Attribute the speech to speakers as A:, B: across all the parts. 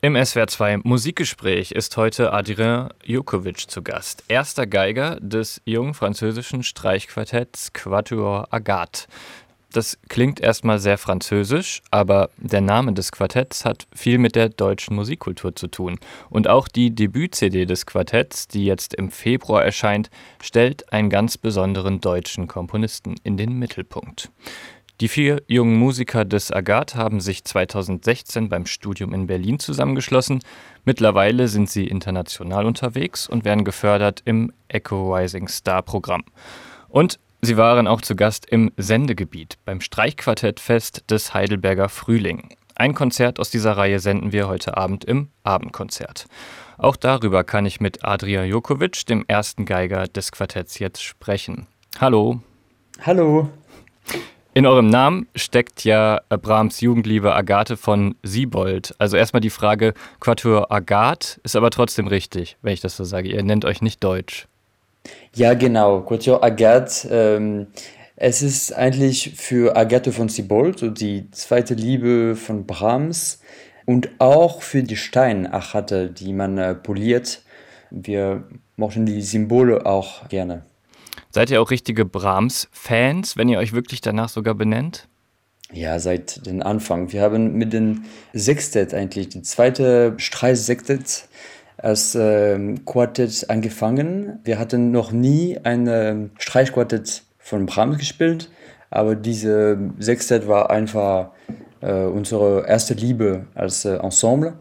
A: Im SWR2 Musikgespräch ist heute Adrien Jukovic zu Gast, erster Geiger des jungen französischen Streichquartetts Quatuor Agathe. Das klingt erstmal sehr französisch, aber der Name des Quartetts hat viel mit der deutschen Musikkultur zu tun. Und auch die Debüt-CD des Quartetts, die jetzt im Februar erscheint, stellt einen ganz besonderen deutschen Komponisten in den Mittelpunkt. Die vier jungen Musiker des Agat haben sich 2016 beim Studium in Berlin zusammengeschlossen. Mittlerweile sind sie international unterwegs und werden gefördert im Echo Rising Star Programm. Und sie waren auch zu Gast im Sendegebiet beim Streichquartettfest des Heidelberger Frühling. Ein Konzert aus dieser Reihe senden wir heute Abend im Abendkonzert. Auch darüber kann ich mit Adria Jokovic, dem ersten Geiger des Quartetts, jetzt sprechen. Hallo.
B: Hallo.
A: In eurem Namen steckt ja Brahms Jugendliebe Agathe von Siebold. Also erstmal die Frage, Quatuor Agathe ist aber trotzdem richtig, wenn ich das so sage. Ihr nennt euch nicht Deutsch.
B: Ja, genau. Quatuor Agathe. Ähm, es ist eigentlich für Agathe von Siebold, die zweite Liebe von Brahms und auch für die Steinachate, die man äh, poliert. Wir mochten die Symbole auch gerne.
A: Seid ihr auch richtige Brahms-Fans, wenn ihr euch wirklich danach sogar benennt?
B: Ja, seit dem Anfang. Wir haben mit dem Sextett eigentlich, die zweite Streichsextett als äh, Quartett angefangen. Wir hatten noch nie ein äh, Streichquartett von Brahms gespielt, aber diese Sextett war einfach äh, unsere erste Liebe als äh, Ensemble.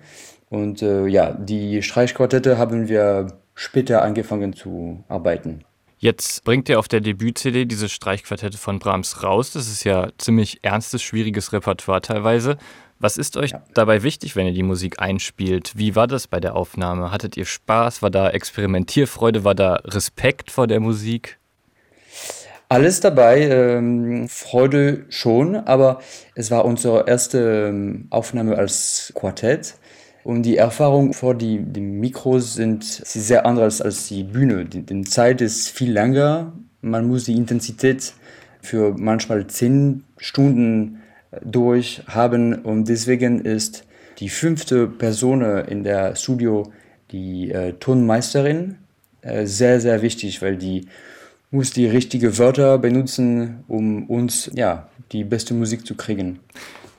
B: Und äh, ja, die Streichquartette haben wir später angefangen zu arbeiten.
A: Jetzt bringt ihr auf der Debüt-CD diese Streichquartette von Brahms raus. Das ist ja ziemlich ernstes, schwieriges Repertoire teilweise. Was ist euch ja. dabei wichtig, wenn ihr die Musik einspielt? Wie war das bei der Aufnahme? Hattet ihr Spaß? War da Experimentierfreude? War da Respekt vor der Musik?
B: Alles dabei, ähm, Freude schon, aber es war unsere erste ähm, Aufnahme als Quartett. Und die Erfahrung vor die, die Mikros sind sehr anders als die Bühne. Die, die Zeit ist viel länger. Man muss die Intensität für manchmal zehn Stunden äh, durch haben. Und deswegen ist die fünfte Person in der Studio die äh, Tonmeisterin äh, sehr, sehr wichtig, weil die muss die richtigen Wörter benutzen, um uns ja, die beste Musik zu kriegen.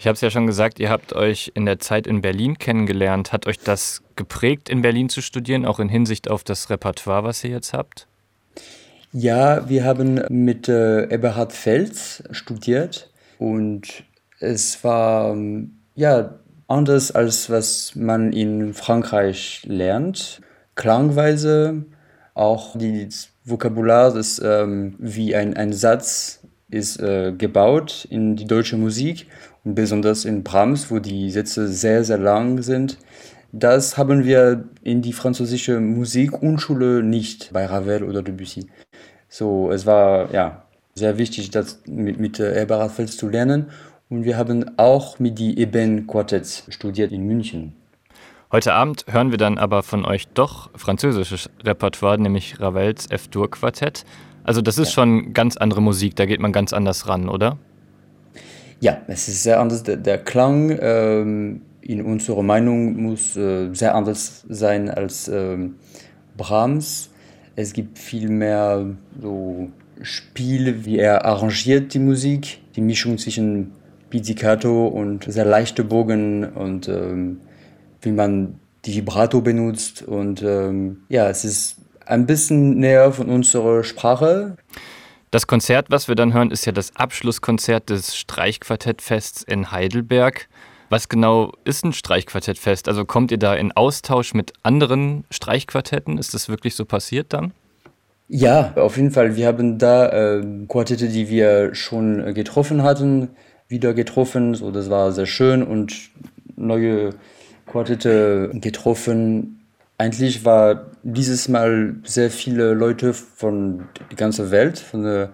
A: Ich habe es ja schon gesagt, ihr habt euch in der Zeit in Berlin kennengelernt. Hat euch das geprägt, in Berlin zu studieren, auch in Hinsicht auf das Repertoire, was ihr jetzt habt?
B: Ja, wir haben mit äh, Eberhard Fels studiert und es war ja anders als was man in Frankreich lernt. Klangweise, auch das Vokabular, das ähm, wie ein, ein Satz ist äh, gebaut in die deutsche Musik besonders in Brahms, wo die Sätze sehr, sehr lang sind. Das haben wir in die französische Musikundschule nicht bei Ravel oder Debussy. So, es war ja sehr wichtig, das mit, mit äh, Eberhard Fels zu lernen. Und wir haben auch mit die Eben Quartetts studiert in München.
A: Heute Abend hören wir dann aber von euch doch französisches Repertoire, nämlich Ravels F-Dur-Quartett. Also das ist ja. schon ganz andere Musik, da geht man ganz anders ran, oder?
B: Ja, es ist sehr anders. Der, der Klang ähm, in unserer Meinung muss äh, sehr anders sein als ähm, Brahms. Es gibt viel mehr so Spiel, wie er arrangiert die Musik, die Mischung zwischen Pizzicato und sehr leichte Bogen und ähm, wie man die Vibrato benutzt und ähm, ja, es ist ein bisschen näher von unserer Sprache.
A: Das Konzert, was wir dann hören, ist ja das Abschlusskonzert des Streichquartettfests in Heidelberg. Was genau ist ein Streichquartettfest? Also kommt ihr da in Austausch mit anderen Streichquartetten? Ist das wirklich so passiert dann?
B: Ja, auf jeden Fall. Wir haben da äh, Quartette, die wir schon getroffen hatten, wieder getroffen. So, das war sehr schön und neue Quartette getroffen, eigentlich war dieses Mal sehr viele Leute von der ganzen Welt, von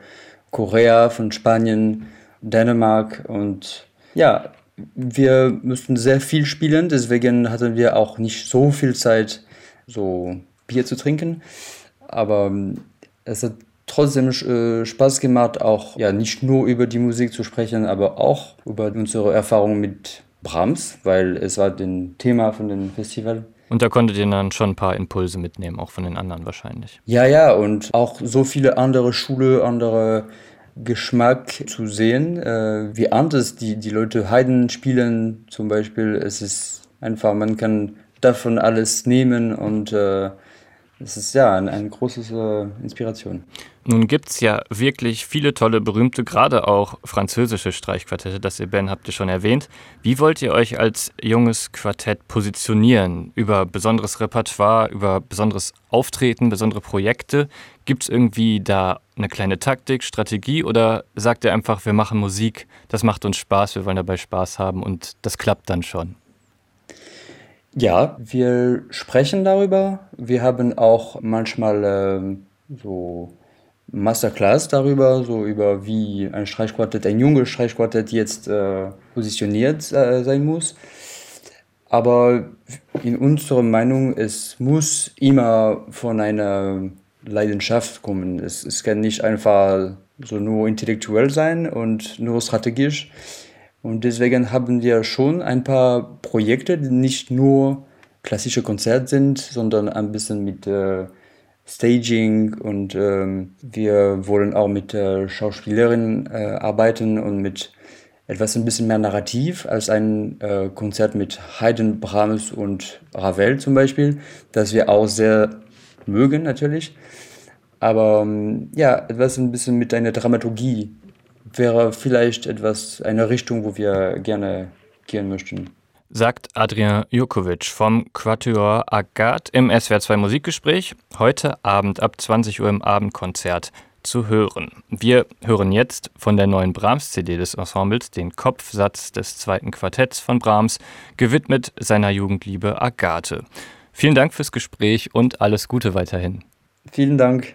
B: Korea, von Spanien, Dänemark und ja, wir mussten sehr viel spielen, deswegen hatten wir auch nicht so viel Zeit, so Bier zu trinken. Aber ähm, es hat trotzdem äh, Spaß gemacht, auch ja nicht nur über die Musik zu sprechen, aber auch über unsere Erfahrungen mit Brahms, weil es war ein Thema von dem Festival.
A: Und da konntet ihr dann schon ein paar Impulse mitnehmen, auch von den anderen wahrscheinlich.
B: Ja, ja, und auch so viele andere Schule, andere Geschmack zu sehen, äh, wie anders die, die Leute Haydn spielen zum Beispiel. Es ist einfach, man kann davon alles nehmen und äh, es ist ja eine, eine große äh, Inspiration.
A: Nun gibt es ja wirklich viele tolle, berühmte, gerade auch französische Streichquartette. Das Eben habt ihr schon erwähnt. Wie wollt ihr euch als junges Quartett positionieren? Über besonderes Repertoire, über besonderes Auftreten, besondere Projekte? Gibt es irgendwie da eine kleine Taktik, Strategie oder sagt ihr einfach, wir machen Musik, das macht uns Spaß, wir wollen dabei Spaß haben und das klappt dann schon?
B: Ja, wir sprechen darüber. Wir haben auch manchmal ähm, so Masterclass darüber, so über wie ein Streichquartett, ein junges Streichquartett jetzt äh, positioniert äh, sein muss. Aber in unserer Meinung, es muss immer von einer Leidenschaft kommen. Es, es kann nicht einfach so nur intellektuell sein und nur strategisch. Und deswegen haben wir schon ein paar Projekte, die nicht nur klassische Konzerte sind, sondern ein bisschen mit äh, Staging und ähm, wir wollen auch mit äh, Schauspielerinnen äh, arbeiten und mit etwas ein bisschen mehr narrativ als ein äh, Konzert mit Haydn, Brahms und Ravel zum Beispiel, das wir auch sehr mögen natürlich. Aber ähm, ja, etwas ein bisschen mit einer Dramaturgie wäre vielleicht etwas, eine Richtung, wo wir gerne gehen möchten.
A: Sagt Adrian Jukovic vom Quatuor Agat im SWR2 Musikgespräch, heute Abend ab 20 Uhr im Abendkonzert zu hören. Wir hören jetzt von der neuen Brahms-CD des Ensembles den Kopfsatz des zweiten Quartetts von Brahms, gewidmet seiner Jugendliebe Agathe. Vielen Dank fürs Gespräch und alles Gute weiterhin.
B: Vielen Dank.